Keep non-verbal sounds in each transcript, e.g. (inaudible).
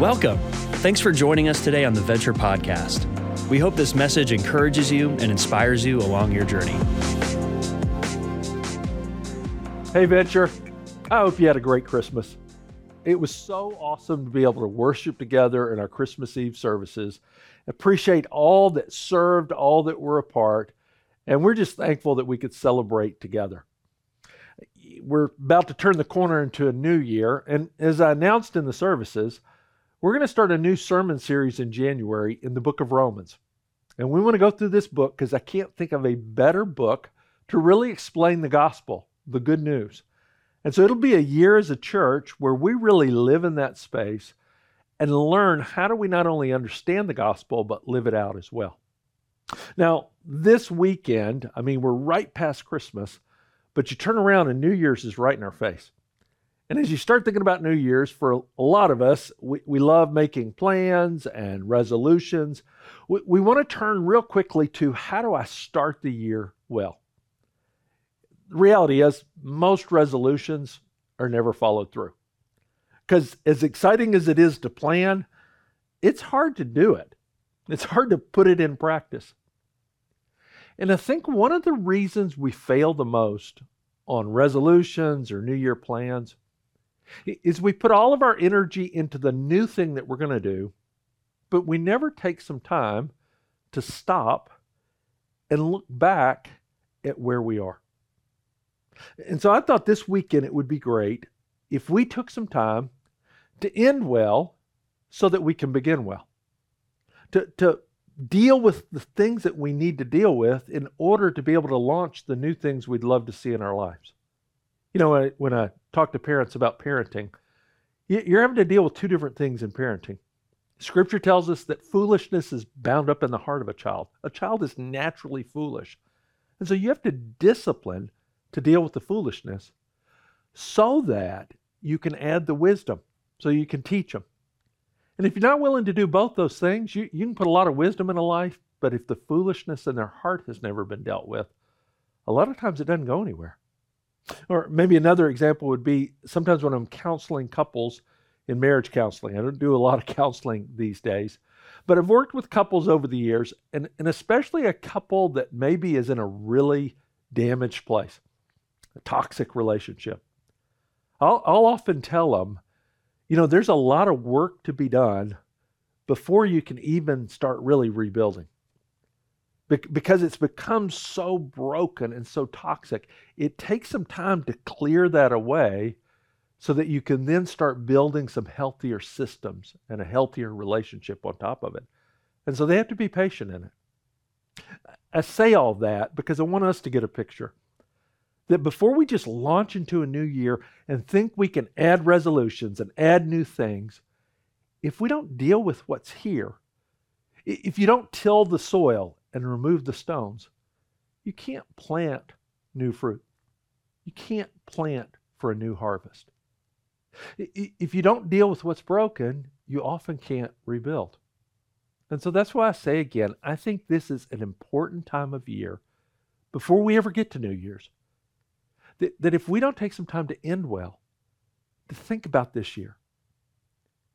Welcome. Thanks for joining us today on the Venture Podcast. We hope this message encourages you and inspires you along your journey. Hey, Venture. I hope you had a great Christmas. It was so awesome to be able to worship together in our Christmas Eve services. Appreciate all that served, all that were a part, and we're just thankful that we could celebrate together. We're about to turn the corner into a new year, and as I announced in the services, we're going to start a new sermon series in January in the book of Romans. And we want to go through this book because I can't think of a better book to really explain the gospel, the good news. And so it'll be a year as a church where we really live in that space and learn how do we not only understand the gospel, but live it out as well. Now, this weekend, I mean, we're right past Christmas, but you turn around and New Year's is right in our face. And as you start thinking about New Year's, for a lot of us, we, we love making plans and resolutions. We, we want to turn real quickly to how do I start the year well? The reality is, most resolutions are never followed through. Because as exciting as it is to plan, it's hard to do it. It's hard to put it in practice. And I think one of the reasons we fail the most on resolutions or New Year plans is we put all of our energy into the new thing that we're going to do, but we never take some time to stop and look back at where we are. And so I thought this weekend it would be great if we took some time to end well so that we can begin well. To, to deal with the things that we need to deal with in order to be able to launch the new things we'd love to see in our lives. You know, when I, talk to parents about parenting, you're having to deal with two different things in parenting. Scripture tells us that foolishness is bound up in the heart of a child. A child is naturally foolish. And so you have to discipline to deal with the foolishness so that you can add the wisdom, so you can teach them. And if you're not willing to do both those things, you, you can put a lot of wisdom in a life, but if the foolishness in their heart has never been dealt with, a lot of times it doesn't go anywhere. Or maybe another example would be sometimes when I'm counseling couples in marriage counseling. I don't do a lot of (laughs) counseling these days, but I've worked with couples over the years, and, and especially a couple that maybe is in a really damaged place, a toxic relationship. I'll, I'll often tell them, you know, there's a lot of work to be done before you can even start really rebuilding because it's become so broken and so toxic. It takes some time to clear that away so that you can then start building some healthier systems and a healthier relationship on top of it. And so they have to be patient in it. I say all that because I want us to get a picture that before we just launch into a new year and think we can add resolutions and add new things, if we don't deal with what's here, if you don't till the soil and remove the stones, you can't plant new fruit. You can't plant for a new harvest. If you don't deal with what's broken, you often can't rebuild. And so that's why I say again, I think this is an important time of year before we ever get to New Year's. That, that if we don't take some time to end well, to think about this year,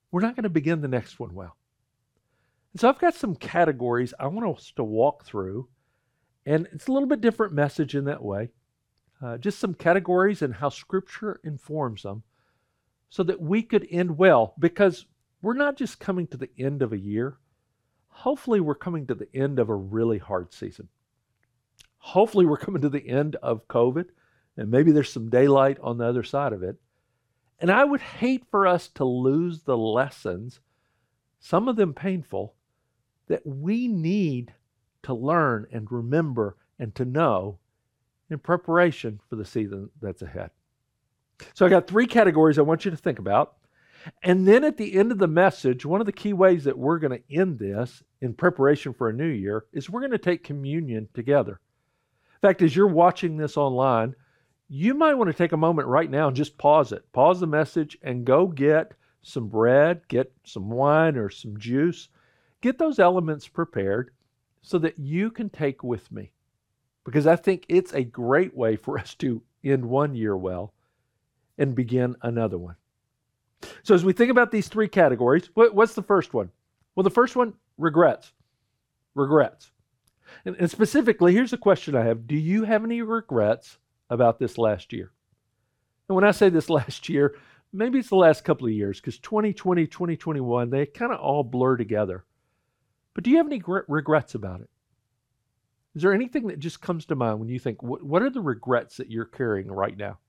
we're not going to begin the next one well. And so I've got some categories I want us to walk through, and it's a little bit different message in that way. Uh, just some categories and how Scripture informs them so that we could end well because we're not just coming to the end of a year. Hopefully, we're coming to the end of a really hard season. Hopefully, we're coming to the end of COVID, and maybe there's some daylight on the other side of it. And I would hate for us to lose the lessons, some of them painful, that we need to learn and remember and to know in preparation for the season that's ahead. So I got three categories I want you to think about. And then at the end of the message, one of the key ways that we're going to end this in preparation for a new year is we're going to take communion together. In fact, as you're watching this online, you might want to take a moment right now and just pause it. Pause the message and go get some bread, get some wine or some juice, Get those elements prepared so that you can take with me. Because I think it's a great way for us to end one year well and begin another one. So, as we think about these three categories, what's the first one? Well, the first one regrets. Regrets. And, and specifically, here's a question I have Do you have any regrets about this last year? And when I say this (laughs) last year, maybe it's the last couple of years because 2020, 2021, they kind of all blur together. But do you have any regrets about it? Is there anything that just comes to mind when you think, what, what are the regrets that you're carrying right now?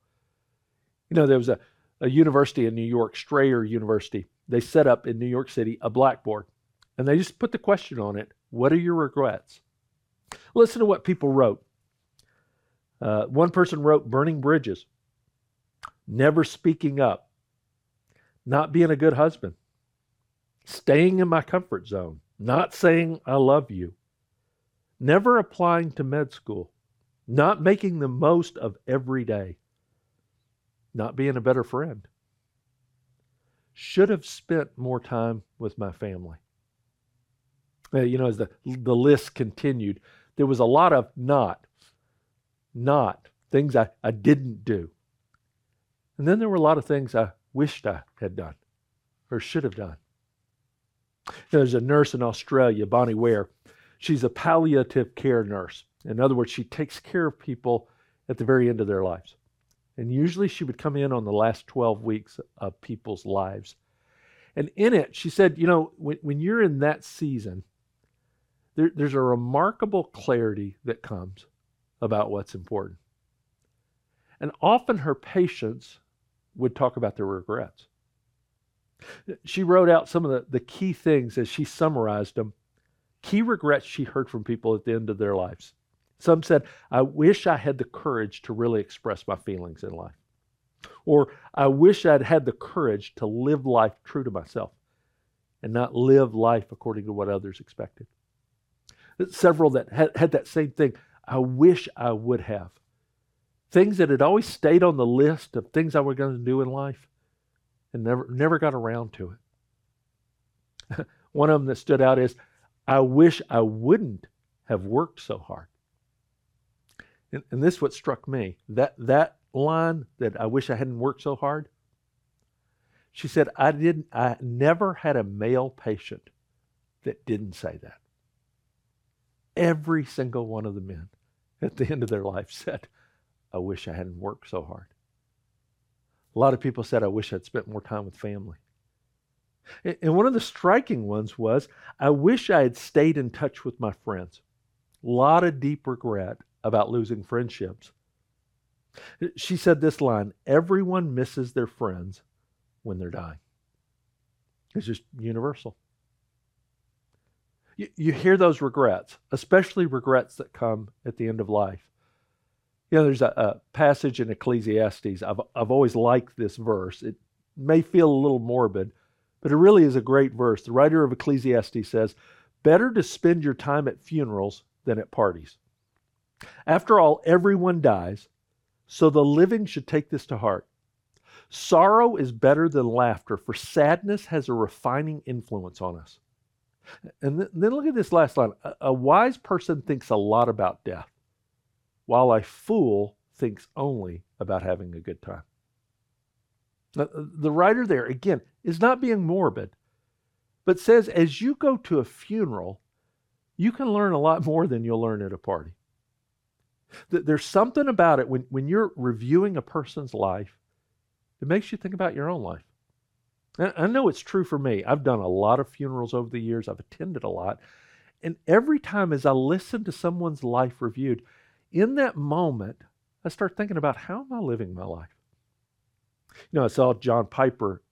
You know, there was a, a university in New York, Strayer University. They set up in New York City a blackboard and they just put the question on it What are your regrets? Listen to what people wrote. Uh, one person wrote, Burning bridges, never speaking up, not being a good husband, staying in my comfort zone, not saying I love you, never applying to med school, not making the most of every day, not being a better friend. Should have spent more time with my family. You know, as the, the list continued, there was a lot of not, not, things I, I didn't do. And then there were a lot of things I wished I had done or should have done. There's a nurse in Australia, Bronnie Ware. She's a palliative care nurse. In other words, she takes care of people at the very end of their lives. And usually she would come in on the last 12 weeks of people's lives. And in it, she said, you know, when, when you're in that season, there, there's a remarkable clarity that comes about what's important. And often her patients would talk about their regrets. She wrote out some of the, the key things as she summarized them, key regrets she heard from people at the end of their lives. Some said, I wish I had the courage to really express my feelings in life. Or I wish I'd had the courage to live life true to myself and not live life according to what others expected. Several that had, had that same thing. I wish I would have. Things that had always stayed on the list of things I was going to do in life and never never got around to it. (laughs) One of them that stood out is, I wish I wouldn't have worked so hard. And, and this is what struck me. That that line that I wish I hadn't worked so hard. She said, I didn't I never had a male patient that didn't say that. Every single one of the men at the end of their life (laughs) said, I wish I hadn't worked so hard. A lot of people said, I wish I'd spent more time with family. And one of the striking ones was, I wish I had stayed in touch with my friends. A lot of deep regret about losing friendships. She said this line Everyone misses their friends when they're dying. It's just universal. You, you hear those regrets, especially regrets that come at the end of life. You know, there's a, a passage in Ecclesiastes. I've, I've always liked this verse. It may feel a little morbid, but it really is a great verse. The writer of Ecclesiastes says, Better to spend your time at funerals than at parties. After all, everyone dies, so the living should take this to heart. Sorrow is better than laughter, for sadness has a refining influence on us. And then look at this last line. A wise person thinks a lot about death while a fool thinks only about having a good time. Now, uh, the writer there, again, is not being morbid, but says as you go to a funeral, you can learn a lot (laughs) more than you'll learn at a party. There's something about it when, when you're reviewing a person's life, it makes you think about your own life. I know it's true for me. I've done a lot of funerals over the years, I've attended a lot. And every time as I listen to someone's life reviewed, in that moment, I start thinking about how am I living my life? You know, I saw John Piper.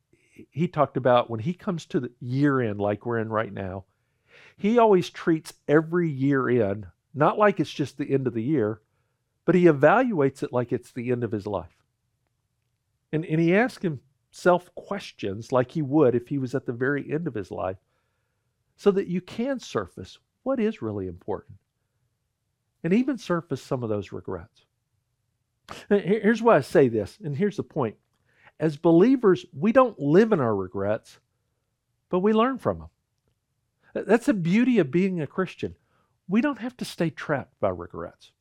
He talked about when he comes to the year end, like we're in right now, he always treats every year end not like it's just the end of the year, but he evaluates it like it's the end of his life. And, and he asks himself questions like he would if he was at the very end of his life so that you can surface what is really important and even surface some of those regrets. Here's why I say this, and here's the point. As believers, we don't live in our regrets, but we learn from them. That's the beauty of being a Christian. We don't have to stay trapped by regrets.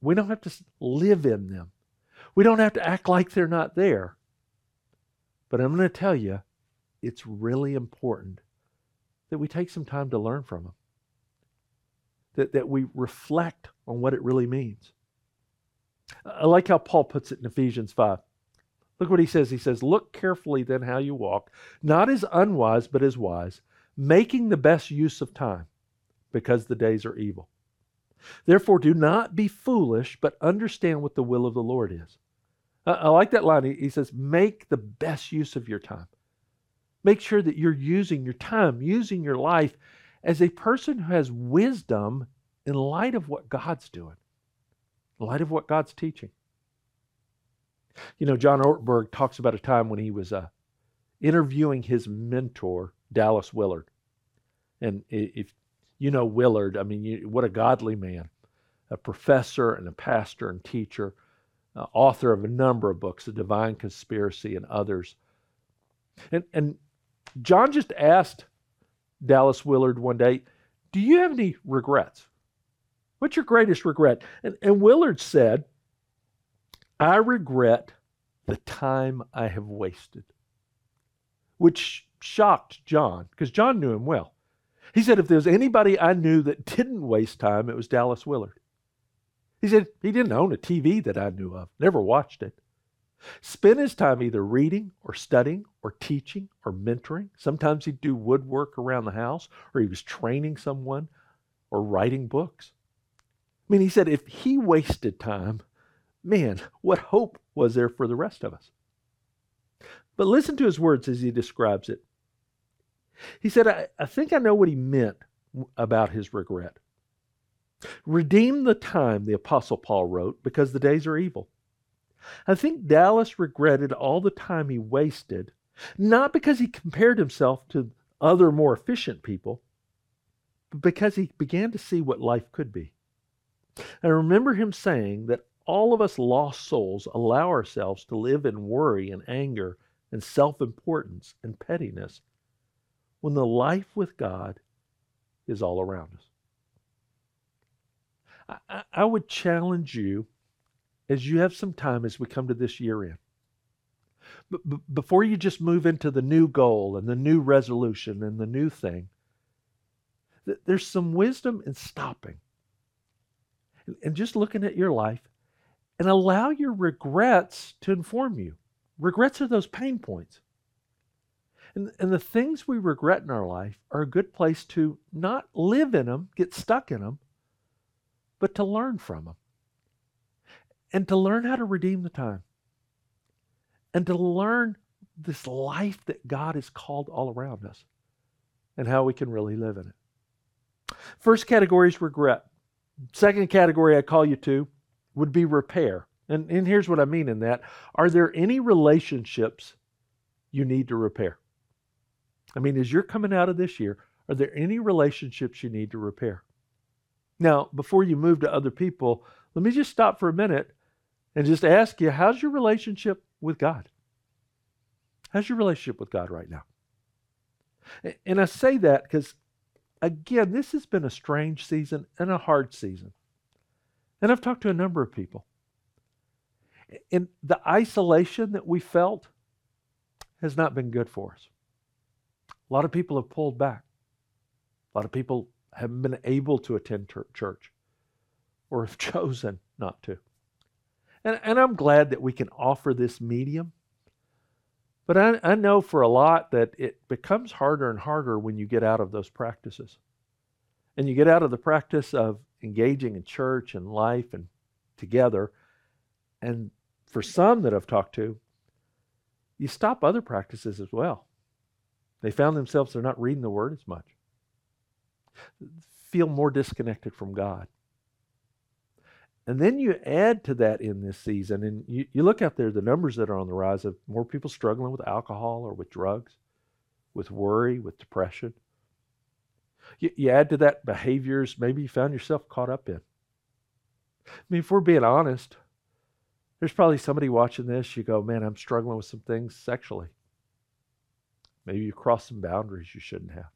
We don't have to live in them. We don't have to act like they're not there. But I'm going to tell you, it's really important that we take some time to learn from them, that, that we reflect on what it really means. I like how Paul puts it in Ephesians 5. Look what he says. He says, Look carefully then how you walk, not as unwise, but as wise, making the best use of time, because the days are evil. Therefore, do not be foolish, but understand what the will of the Lord is. I, I like that line. He, he says, Make the best use of your time. Make sure that you're using your time, using your life as a person who has wisdom in light of what God's doing, in light of what God's teaching. You know, John Ortberg talks about a time when he was uh, interviewing his mentor, Dallas Willard. And if you know Willard, I mean, you, what a godly man, a professor and a pastor and teacher, uh, author of a number of books, The Divine Conspiracy and others. And, and John just asked Dallas Willard one day, Do you have any regrets? What's your greatest regret? And, and Willard said, I regret the time I have wasted, which shocked John because John knew him well. He said, if there's anybody I knew that didn't waste time, it was Dallas Willard. He said he didn't own a TV that I knew of, never watched it. Spent his time either reading or studying or teaching or mentoring. Sometimes he'd do woodwork around the house or he was training someone or writing books. I mean, he said if he wasted time, man, what hope was there for the rest of us? But listen to his words as he describes it. He said, I, I think I know what he meant about his regret. Redeem the time, the Apostle Paul wrote, because the days are evil. I think Dallas regretted all the time he wasted, not because he compared himself to other more efficient people, but because he began to see what life could be. I remember him saying that all of us lost souls allow ourselves to live in worry and anger and self importance and pettiness when the life with God is all around us. I, I, would challenge you as you have some time as we come to this year end. But, but before you just move into the new goal and the new resolution and the new thing, there's some wisdom in stopping and just looking at your life and allow your regrets to inform you. Regrets are those pain points. And, and the things we regret in our life are a good place to not live in them, get stuck in them, but to learn from them. And to learn how to redeem the time. And to learn this life that God has called all around us and how we can really live in it. First category is regret. Second category I call you to would be repair. And, and here's what I mean in that. Are there any relationships you need to repair? I mean, as you're coming out of this year, are there any relationships you need to repair? Now, before you move to other people, let me just stop for a minute and just ask you how's your relationship with God? How's your relationship with God right now? And I say that because, again, this has been a strange season and a hard season. And I've talked to a number of people. And the isolation that we felt has not been good for us. A lot of people have pulled back. A lot of people haven't been able to attend church or have (laughs) chosen not to. And, and I'm glad that we can offer this medium. But I, I know for a lot that it becomes harder and harder when you get out of those practices. And you get out of the practice of engaging in church and life and together. And for some that I've talked to, you stop other practices as well. They found themselves they're not reading the word as much, feel more disconnected from God. And then you add to that in this season, and you, you look out there, the numbers that are on the rise of more people struggling with alcohol or with drugs, with worry, with depression. You, you add to that behaviors maybe you found yourself caught up in. I mean, if we're being honest, there's probably somebody watching this, you go, man, I'm struggling with some things sexually. Maybe you crossed some boundaries you shouldn't have.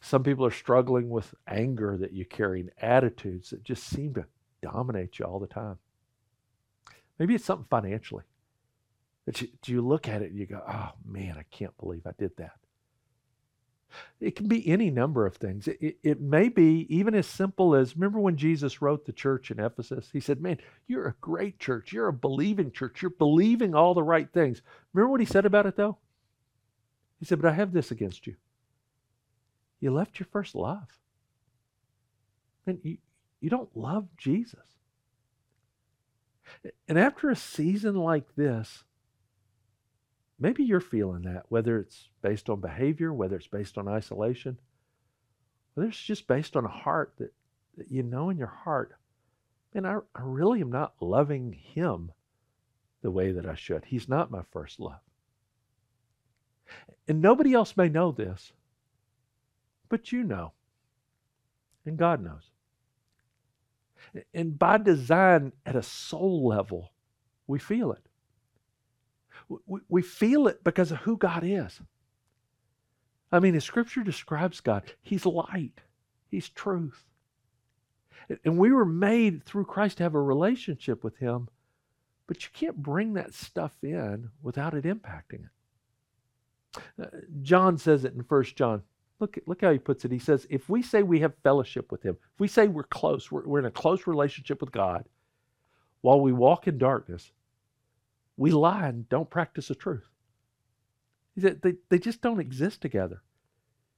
Some people are struggling with anger that you carry and attitudes that just seem to dominate you all the time. Maybe it's something financially. That you, you look at it and you go, oh man, I can't believe I did that. It can be any number of things. It, it, it, may be even as simple as remember when Jesus wrote the church in Ephesus? He said, Man, you're a great church. You're a believing church. You're believing all the right things. Remember what he said about it, though? He said, But I have this against you. You left your first love. And you, you don't love Jesus. And after a season like this, maybe you're feeling that, whether it's based on behavior, whether it's based on isolation, whether it's just based on a heart that, that you know in your heart, man, I, I really am not loving him the way that I should. He's not my first love. And nobody else may know this, but you know. And God knows. And by design, at a soul level, we feel it. We, feel it because of who God is. I mean, as Scripture describes God, He's light, He's truth. And we were made through Christ to have a relationship with Him, but you can't bring that stuff in without it impacting it. Uh, John says it in First John Look, look how he puts it. He says, if we say we have fellowship with him, if we say we're close, we're, we're in a close relationship with God, while we walk in darkness, we lie and don't practice the truth. He they, they just don't exist together.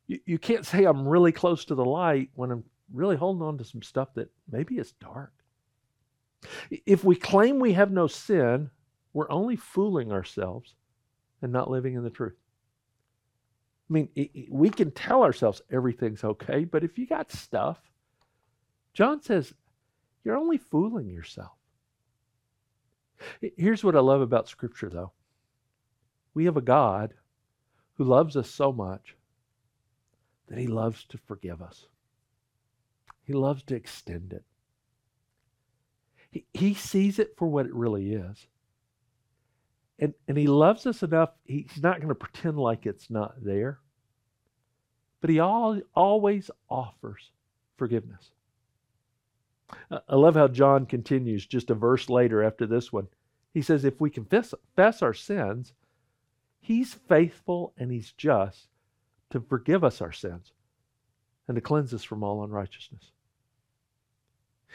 You, you can't say I'm really close to the light when I'm really holding on to some stuff that maybe is dark. If we claim we have no sin, we're only fooling ourselves and not living in the truth. I mean, it, we can tell ourselves everything's okay, but if you got stuff, John says, you're only fooling yourself. Here's what I love about Scripture, though we have a God who loves us so much that he loves to forgive us, he loves to extend it. He, he sees it for what it really is. And, and he loves us enough, he's not going to pretend like it's not there. But he all, always offers forgiveness. I love how John continues just a verse later after this one. He says, If we confess, confess our sins, he's faithful and he's just to forgive us our sins and to cleanse us from all unrighteousness.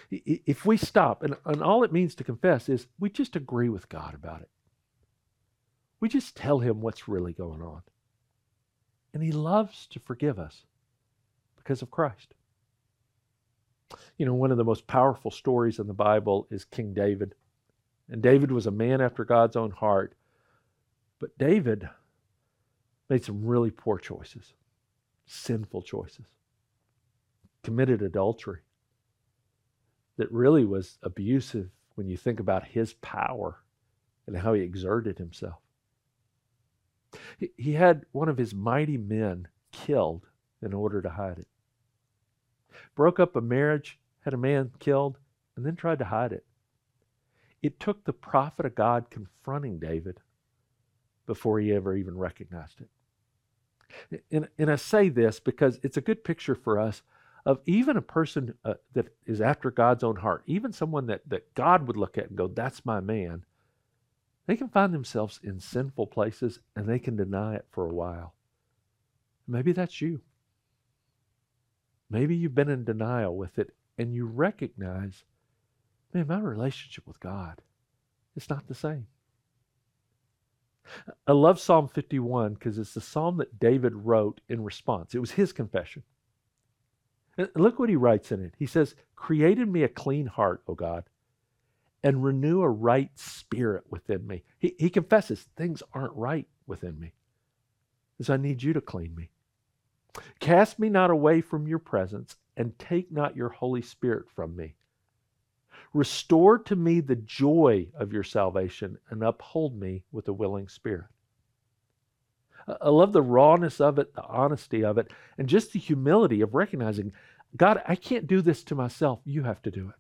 If we stop, and, and all it means to confess is we just agree with God about it. We just tell him what's really going on. And he loves to forgive us because of Christ. You know, one of the most powerful stories in the Bible is King David. And David was a man after God's own heart. But David made some really poor choices, sinful choices, committed adultery that really was abusive when you think about his power and how he exerted himself. He had one of his mighty men killed in order to hide it. Broke up a marriage, had a man killed, and then tried to hide it. It took the prophet of God confronting David before he ever even recognized it. And, and I say this because it's a good picture for us of even a person uh, that is after God's own heart, even someone that, that God would look at and go, That's my man. They can find themselves in sinful places and they can deny it for a while. Maybe that's you. Maybe you've been in denial with it and you recognize, man, my relationship with God is not the same. I love Psalm 51 because it's the psalm that David wrote in response. It was his confession. And look what he writes in it. He says, Created me a clean heart, O God, and renew a right spirit within me. He, he confesses things aren't right within me. So I need you to clean me. Cast me not away from your presence, and take not your Holy Spirit from me. Restore to me the joy of your salvation, and uphold me with a willing spirit. I love the rawness of it, the honesty of it, and just the humility of recognizing God, I can't do this to myself. You have to do it.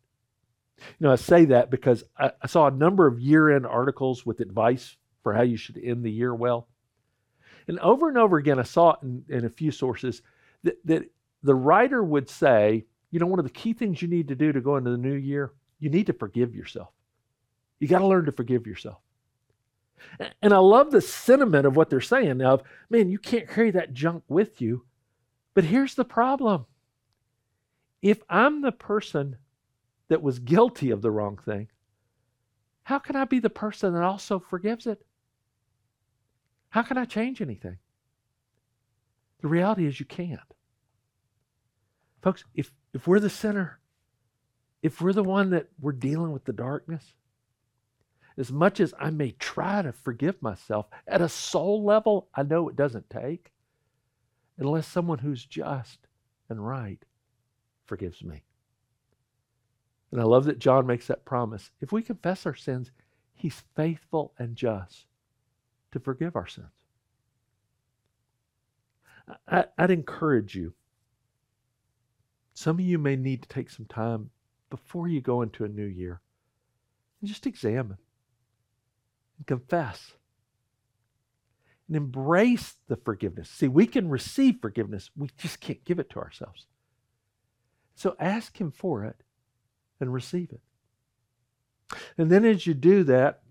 You know, I say that because I, I saw a number of year end articles with advice for how you should end the year well. And over and over again, I saw it in, in a few sources that, that the writer would say, you know, one of the key things you need to do to go into the new year, you need to forgive yourself. You got to learn to forgive yourself. And I love the sentiment of what they're saying of, man, you can't carry that junk with you. But here's the problem. If I'm the person that was guilty of the wrong thing, how can I be the person that also forgives it? How can I change anything? The reality is you can't. Folks, if, if we're the sinner, if we're the one that we're dealing with the darkness, as much as I may try to forgive myself, at a soul level, I know it doesn't take unless someone who's just and right forgives me. And I love that John makes that promise. If we confess our sins, he's faithful and just to forgive our sins. I, would encourage you. Some of you may need to take some time before you go into a new year and just examine and confess and embrace the forgiveness. See, we can receive forgiveness, we just can't give it to ourselves. So ask Him for it and receive it. And then as you do that,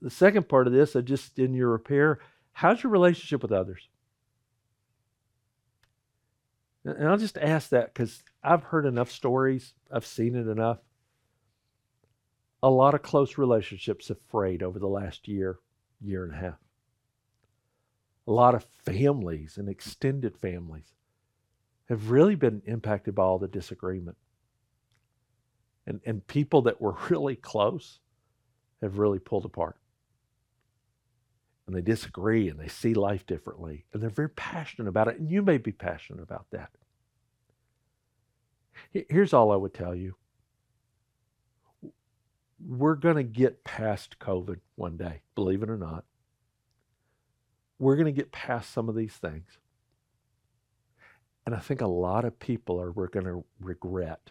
the second part of this, I just in your repair, how's your relationship with others? And I'll just ask that because I've heard enough stories, I've seen it enough. A lot of close relationships have frayed over the last year, year and a half. A lot of families and extended families have really been impacted by all the disagreement. And, and people that were (laughs) really close have really pulled apart. And they disagree and they see life differently. And they're very passionate about it. And you may be passionate about that. Here's all I would tell you we're going to get past COVID one day, believe it or not. We're going to get past some of these things. And I think a lot of people are we're going to regret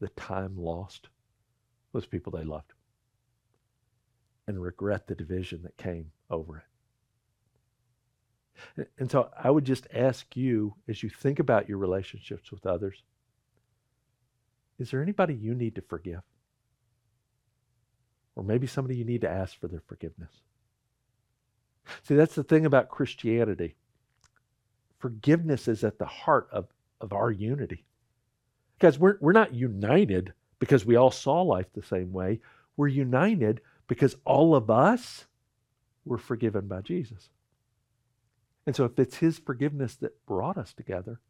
the time lost with people they loved and regret the division that came over it. And so I would just ask you, as you think about your relationships with others, is there anybody you need to forgive? Or maybe somebody you need to ask for their forgiveness? See, that's the thing about Christianity. Forgiveness is at the heart of, of our unity. Because we're, we're not united because we all saw life the same way. We're united because all of us were forgiven by Jesus. And so, if it's His forgiveness that brought us together,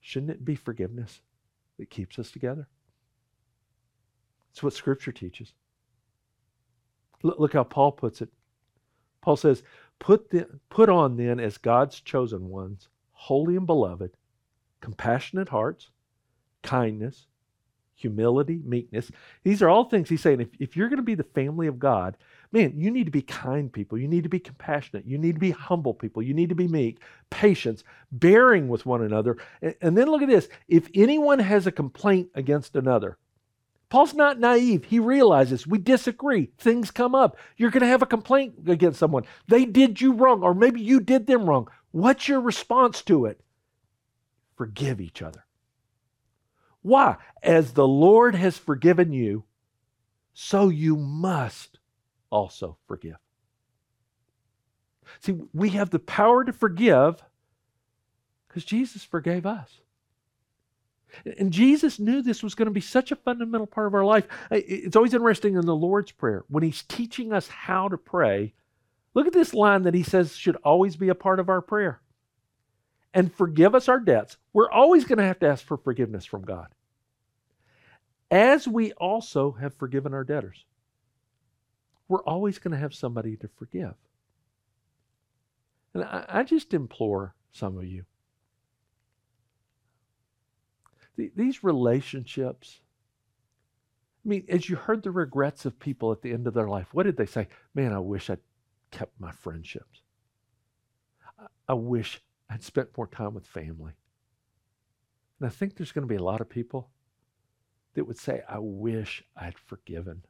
shouldn't it be forgiveness that keeps us together? It's what Scripture teaches. Look how Paul puts it. Paul says, put, the, put on then as God's chosen ones, holy and beloved, compassionate hearts, kindness, humility, meekness. These are all things he's saying. If, if you're going to be the family of God, man, you need to be kind people. You need to be compassionate. You need to be humble people. You need to be meek, patience, bearing with one another. And, and then look at this. If anyone has a complaint against another, Paul's not naive. He realizes we disagree. Things come up. You're going to have a complaint against someone. They did you wrong, or maybe you did them wrong. What's your response to it? Forgive each other. Why? As the Lord has forgiven you, so you must also forgive. See, we have the power to forgive because Jesus forgave us. And Jesus knew this was going to be such a fundamental part of our life. It's always interesting in the Lord's Prayer when He's teaching us how to pray. Look at this line that He says should always be a part of our prayer. And forgive us our debts. We're always going to have to ask for forgiveness from God, as we also have forgiven our debtors we're always going to have somebody to forgive. And I, I just implore some of you the, these relationships. I mean, as you heard the regrets of people at the end of their life, what did they say? Man, I wish I'd kept my friendships. I, I wish I'd spent more time with family. And I think there's going to be a lot of people that would say, I wish I'd forgiven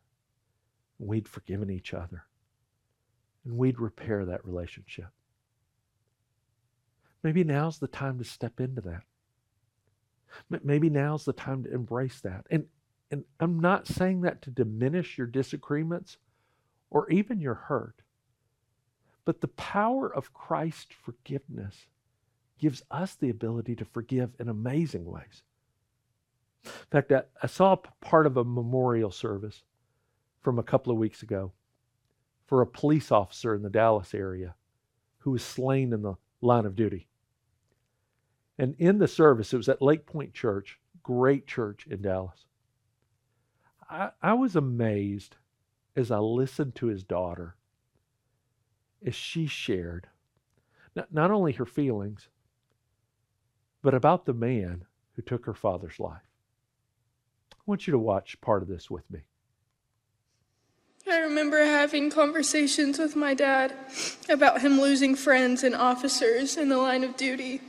we'd forgiven each other and we'd repair that relationship. Maybe now's the time to step into that. Maybe now's the time to embrace that. And, and I'm not saying that to diminish your disagreements or even your hurt. But the power of Christ's forgiveness gives us the ability to forgive in amazing ways. In fact, I, I saw part of a memorial service from a couple of weeks ago for a police officer in the Dallas area who was slain in the line of duty. And in the service, it was at Lake Pointe Church, great church in Dallas. I, I was amazed as I listened to his daughter as she shared not, not only her feelings, but about the man who took her father's life. I want you to watch part of this with me. I remember having conversations with my dad about him losing friends and officers in the line of duty.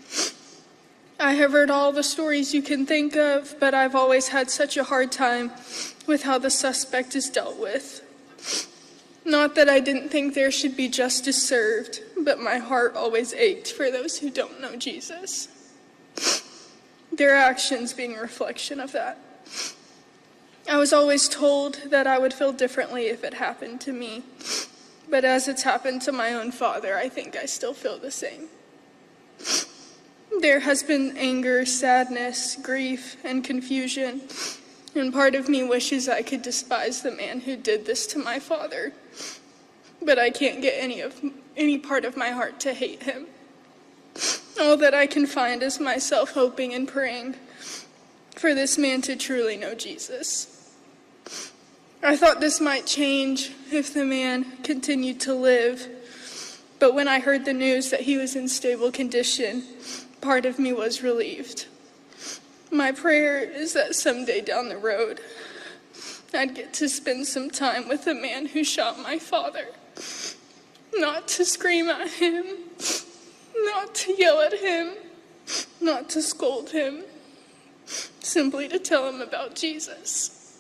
I have heard all the stories you can think of, but I've always had such a hard time with how the suspect is dealt with. Not that I didn't think there should be justice served, but my heart always ached for those who don't know Jesus. Their actions being a reflection of that. I was always told that I would feel differently if it happened to me. But as it's happened to my own father, I think I still feel the same. There has been anger, sadness, grief, and confusion. And part of me wishes I could despise the man who did this to my father. But I can't get any of any part of my heart to hate him. All that I can find is myself hoping and praying for this man to truly know Jesus. I thought this might change if the man continued to live, but when I heard the news that he was in stable condition, part of me was relieved. My prayer is that someday down the road, I'd get to spend some time with the man who shot my father. Not to scream at him, not to yell at him, not to scold him, simply to tell him about Jesus.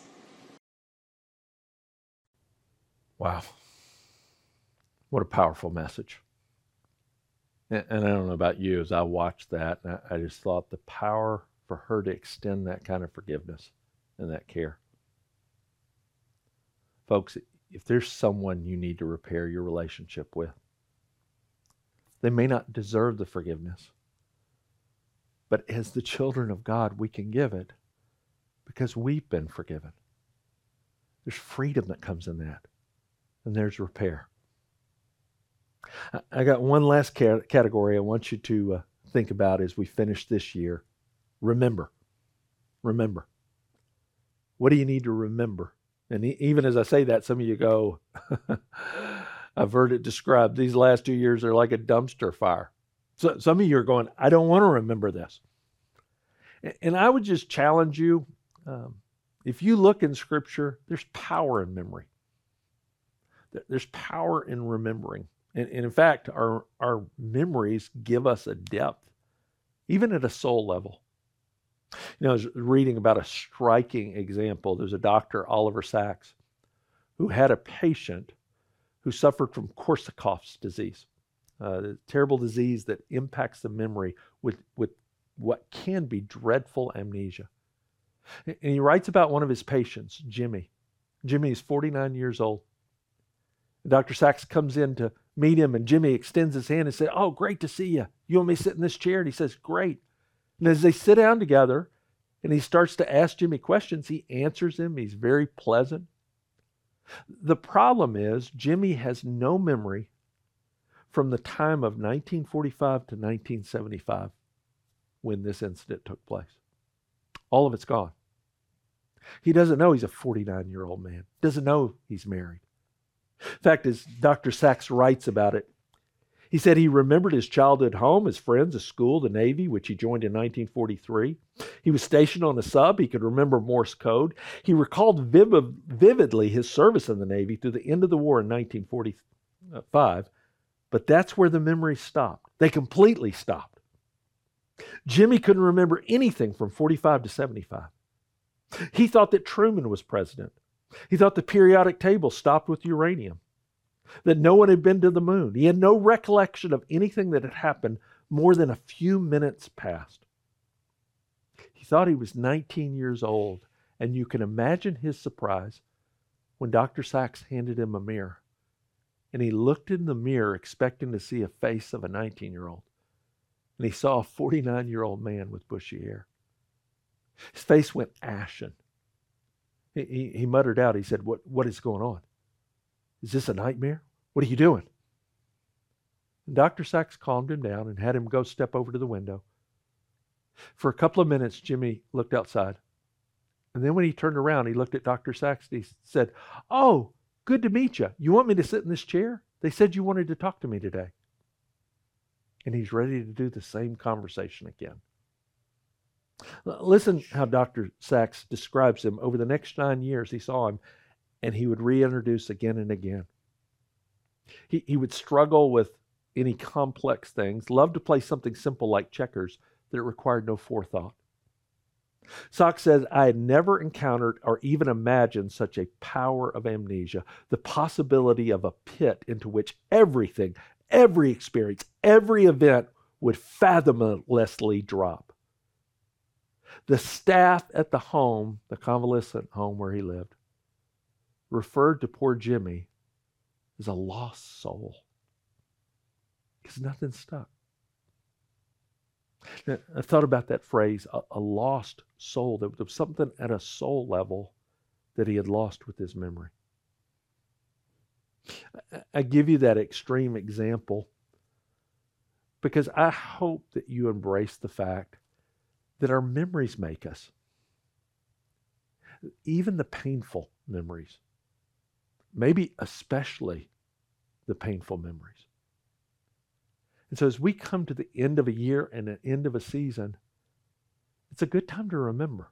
Wow. What a powerful message. And, I don't know about you, as I watched that, I just thought the power for her to extend that kind of forgiveness and that care. Folks, if there's someone you need to repair your relationship with, they may not deserve the forgiveness. But as the children of God, we can give it because we've been forgiven. There's freedom that comes in that and there's repair. I got one last category I want you to uh, think about as we finish this year. Remember. Remember. What do you need to remember? And even as I say that, some of you go, (laughs) I've heard it described. These last two years are like a dumpster fire. So some of you are going, I don't want to remember this. And I would just challenge you um, if you look in Scripture, there's power in memory. There's power in remembering. And, and in fact, our, our memories give us a depth, even at a soul level. You know, I was reading about a striking example. There's a doctor, Oliver Sacks, who had a patient who suffered from Korsakoff's disease, uh, a terrible disease that impacts the memory with, with what can be dreadful amnesia. And he writes about one of his patients, Jimmy. Jimmy is 49 years old. Dr. Sacks comes in to meet him, and Jimmy extends his hand and says, Oh, great to see you. You want me to sit in this chair? And he says, Great. And as they sit down together and he starts to ask Jimmy questions, he answers him. He's very pleasant. The problem is, Jimmy has no memory from the time of 1945 to 1975 when this incident took place. All of it's gone. He doesn't know he's a 49 year old man, doesn't know he's married. In fact, as Dr. Sacks writes about it, he said he remembered his childhood home, his friends, his school, the Navy, which he joined in 1943. He was stationed on a sub. He could remember Morse code. He recalled vivid, vividly his service in the Navy through the end of the war in 1945. But that's where the memories stopped. They completely stopped. Jimmy couldn't remember anything from 45 to 75. He thought that Truman was president. He thought the periodic table stopped with uranium, that no one had been to the moon. He had no recollection of anything that had happened more than a few minutes past. He thought he was 19 years old, and you can imagine his surprise when Dr. Sacks handed him a mirror and he looked in the mirror expecting to see a face of a 19 year old. And he saw a 49 year old man with bushy hair. His face went ashen. He, he, he muttered out, he said, what, what is going on? Is this a nightmare? What are you doing? And Dr. Sacks calmed him down and had him go step over to the window. For a couple of minutes, Jimmy looked outside. And then when he turned around, he looked at Dr. Sacks and he said, Oh, good to meet you. You want me to sit in this chair? They said you wanted to talk to me today. And he's ready to do the same conversation again. Listen how Dr. Sacks describes him. Over the next nine years, he saw him and he would reintroduce again and again. He, he would struggle with any complex things, loved to play something simple like checkers that required no forethought. Sacks says, I had never encountered or even imagined such a power of amnesia, the possibility of a pit into which everything, every experience, every event would fathomlessly drop. The staff at the home, the convalescent home where he lived, referred to poor Jimmy as a lost soul because nothing stuck. I thought about that phrase, a, a lost soul. There was something at a soul level that he had lost with his memory. I give you that extreme example because I hope that you embrace the fact that our memories make us. Even the painful memories, maybe especially the painful memories. And so, as we come to the end of a year and the end of a season, it's a good time to remember.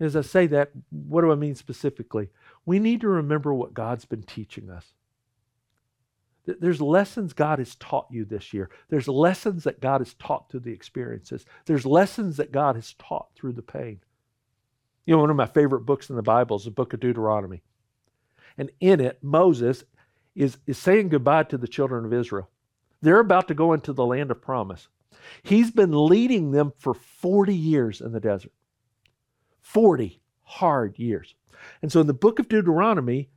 As I say that, what do I mean specifically? We need to remember what God's been teaching us. There's lessons God has taught you this year. There's lessons that God has taught through the experiences. There's lessons that God has taught through the pain. You know, one of my favorite books in the Bible is the book of Deuteronomy. And in it, Moses is, is saying goodbye to the children of Israel. They're about to go into the land of promise. He's been leading them for 40 years in the desert. 40 hard years. And so in the book of Deuteronomy,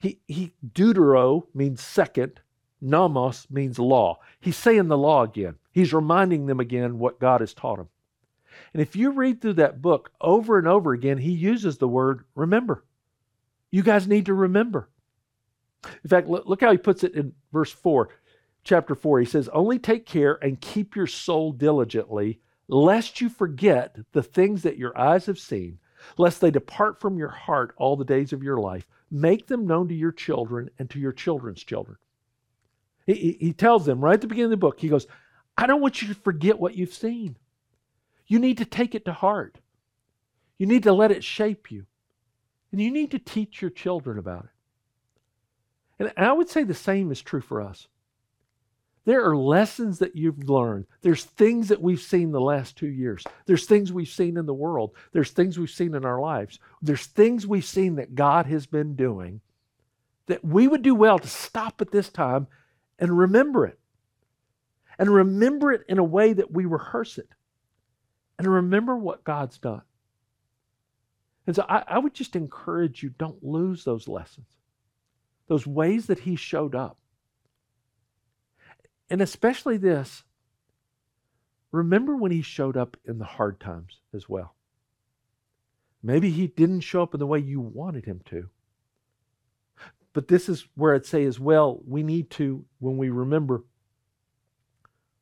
he, he Deutero means second, Nomos means law. He's saying the law again. He's reminding them again what God has taught him. And if you read through that book over and over again, he uses the word remember. You guys need to remember. In fact, look how he puts it in verse 4 chapter 4, he says, Only take care and keep your soul diligently, lest you forget the things that your eyes have seen, lest they depart from your heart all the days of your life. Make them known to your children and to your children's children. He, he tells them right at the beginning of the book, he goes, I don't want you to forget what you've seen. You need to take it to heart. You need to let it shape you. And you need to teach your children about it. And I would say the same is true for us. There are lessons that you've learned. There's things that we've seen the last two years. There's things we've seen in the world. There's things we've seen in our lives. There's things we've seen that God has been doing that we would do well to stop at this time and remember it. And remember it in a way that we rehearse it. And remember what God's done. And so I, I would just encourage you don't lose those lessons, those ways that He showed up and especially this remember when he showed up in the hard times as well. Maybe he didn't show up in the way you wanted him to. But this is where I'd say as well, we need to, when we remember,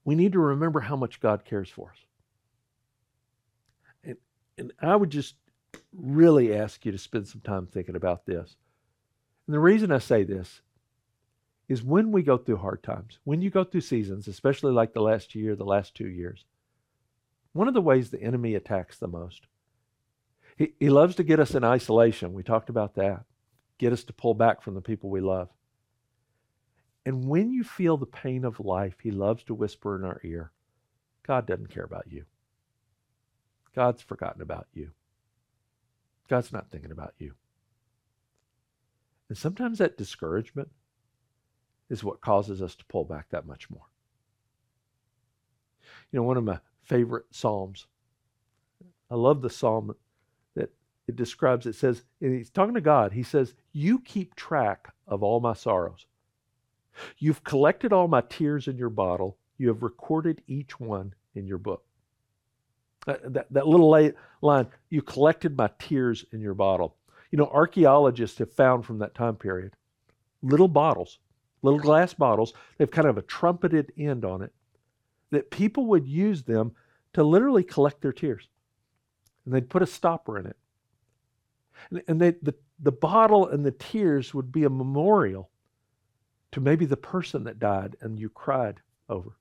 we need to remember how much God cares for us. And, and I would just really ask you to spend some time thinking about this. And the reason I say this is when we go through hard times, when you go through seasons, especially like the last year, the last two years, one of the ways the enemy attacks the most, he, he loves to get us in isolation. We talked about that. Get us to pull back from the people we love. And when you feel the pain of life, he loves to whisper in our ear, God doesn't care about you. God's forgotten about you. God's not thinking about you. And sometimes that discouragement, is what causes us to pull back that much more. You know, one of my favorite Psalms, I love the Psalm that it describes, it says, and he's talking to God, he says, You keep track of all my sorrows. You've collected all my tears in your bottle. You have recorded each one in your book. That, that, that little line, you collected my tears in your bottle. You know, archaeologists have found from that time period little bottles, little glass bottles. They've kind of a trumpeted end on it that people would use them to literally collect their tears. And they'd put a stopper in it. And, and they, the, the bottle and the tears would be a memorial to maybe the person that died and you cried over,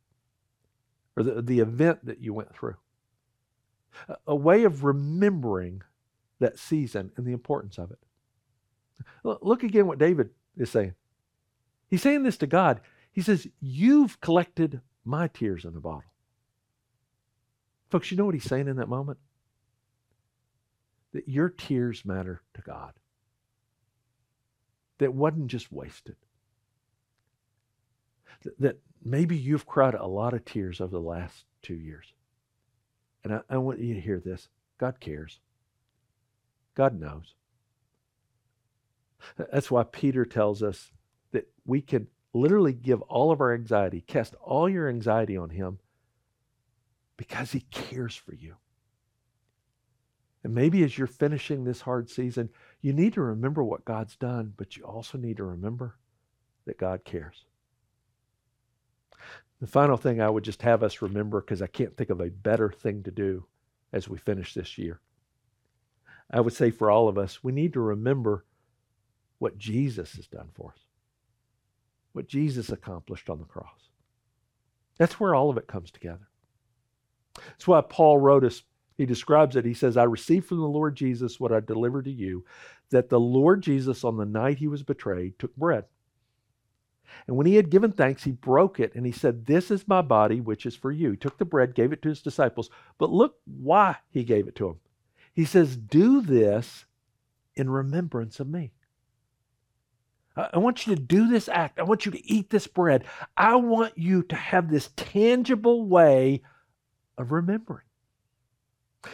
or the, the event that you went through. A, way of remembering that season and the importance of it. Look again what David is saying. He's saying this to God. He says, You've collected my tears in a bottle. Folks, you know what he's saying in that moment? That your tears matter to God. That wasn't just wasted. That maybe you've cried a lot of tears over the last two years. And I, I want you to hear this God cares, God knows. That's why Peter tells us that we can literally give all of our anxiety, cast all your anxiety on Him because He cares for you. And maybe as you're finishing this hard season, you need to remember what God's done, but you also need to remember that God cares. The final thing I would just have us remember, because I can't think of a better thing to do as we finish this year. I would say for all of us, we need to remember what Jesus has done for us what Jesus accomplished on the cross. That's where all of it comes together. That's why Paul wrote us, he describes it. He says, I received from the Lord Jesus what I delivered to you, that the Lord Jesus, on the night he was betrayed, took bread. And when he had given thanks, he broke it and he said, This is my body, which is for you. He took the bread, gave it to his disciples. But look why he gave it to them. He says, Do this in remembrance of me. I want you to do this act. I want you to eat this bread. I want you to have this tangible way of remembering.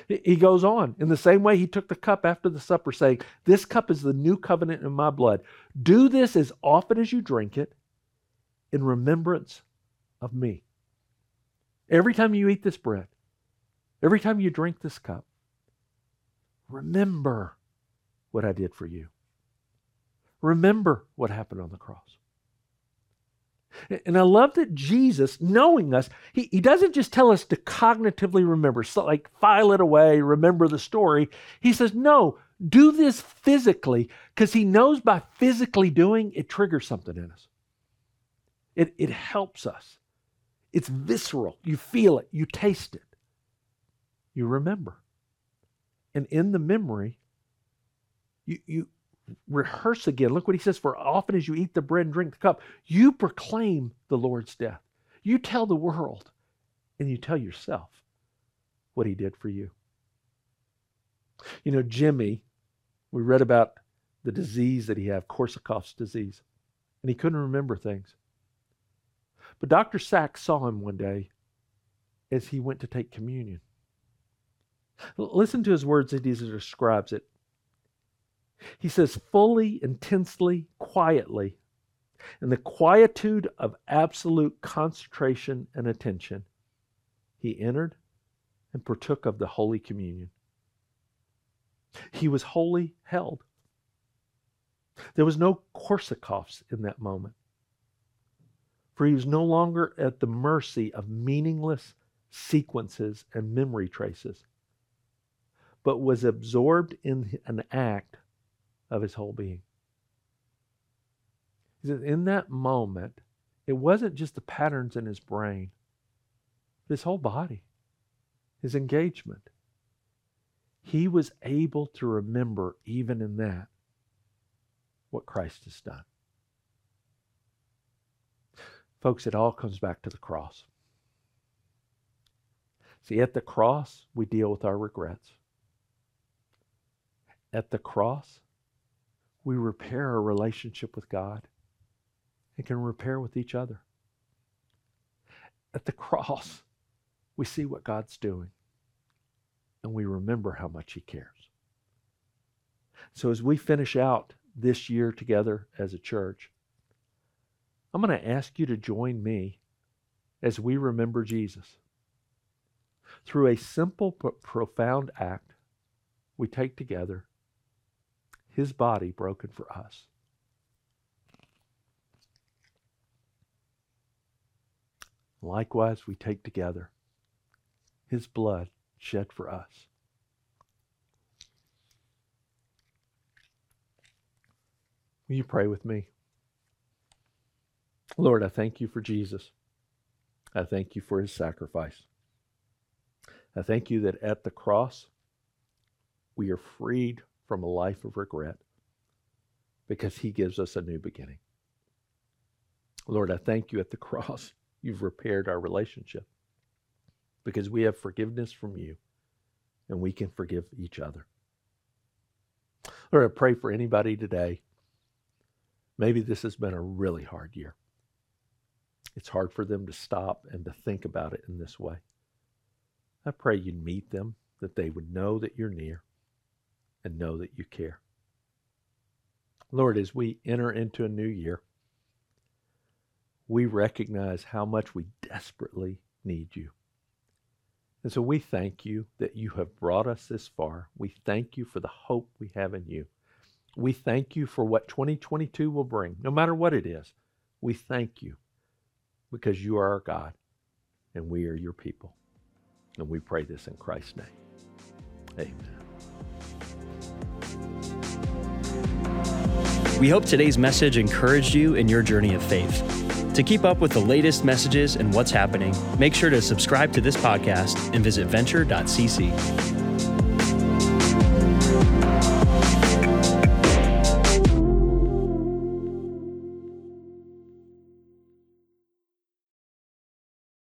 He goes on in the same way he took the cup after the supper, saying, This cup is the new covenant in my blood. Do this as often as you drink it in remembrance of me. Every time you eat this bread, every time you drink this cup, remember what I did for you. Remember what happened on the cross. And I love that Jesus, knowing us, he, he doesn't just tell us to cognitively remember, so like file it away, remember the story. He says, no, do this physically, because he knows by physically doing, it triggers something in us. It, it helps us. It's visceral. You feel it, you taste it, you remember. And in the memory, you, you, rehearse again. Look what he says For often as you eat the bread and drink the cup, you proclaim the Lord's death. You tell the world and you tell yourself what he did for you. You know, Jimmy, we read about the disease that he had, Korsakoff's disease, and he couldn't remember things. But Dr. Sacks saw him one day as he went to take communion. Listen to his words as he describes it. He says, fully, intensely, quietly, in the quietude of absolute concentration and attention, he entered and partook of the Holy Communion. He was wholly held. There was no Korsakoffs in that moment, for he was no longer at the mercy of meaningless sequences and memory traces, but was absorbed in an act of his whole being. He says, in that moment, it wasn't just the patterns in his brain, his whole body, his engagement. He was able to remember, even in that, what Christ has done. Folks, it all comes back to the cross. See, at the cross, we deal with our regrets. At the cross, we repair our relationship with God and can repair with each other. At the cross, we see what God's doing and we remember how much He cares. So as we finish out this year together as a church, I'm going to ask you to join me as we remember Jesus. Through a simple but profound act, we take together his body broken for us. Likewise, we take together his blood shed for us. Will you pray with me? Lord, I thank you for Jesus. I thank you for his sacrifice. I thank you that at the cross, we are freed from a life of regret because he gives us a new beginning. Lord, I thank you at the (laughs) cross, you've repaired our relationship because we have forgiveness from you and we can forgive each other. Lord, I pray for anybody today. Maybe this has been a really hard year. It's hard for them to stop and to think about it in this way. I pray you'd meet them, that they would know that you're near and know that you care. Lord, as we enter into a new year, we recognize how much we desperately need you. And so we thank you that you have brought us this far. We thank you for the hope we have in you. We thank you for what 2022 will bring, no matter what it is. We thank you because you are our God and we are your people. And we pray this in Christ's name. Amen. We hope today's message encouraged you in your journey of faith. To keep up with the latest messages and what's happening, make sure to subscribe to this podcast and visit venture.cc.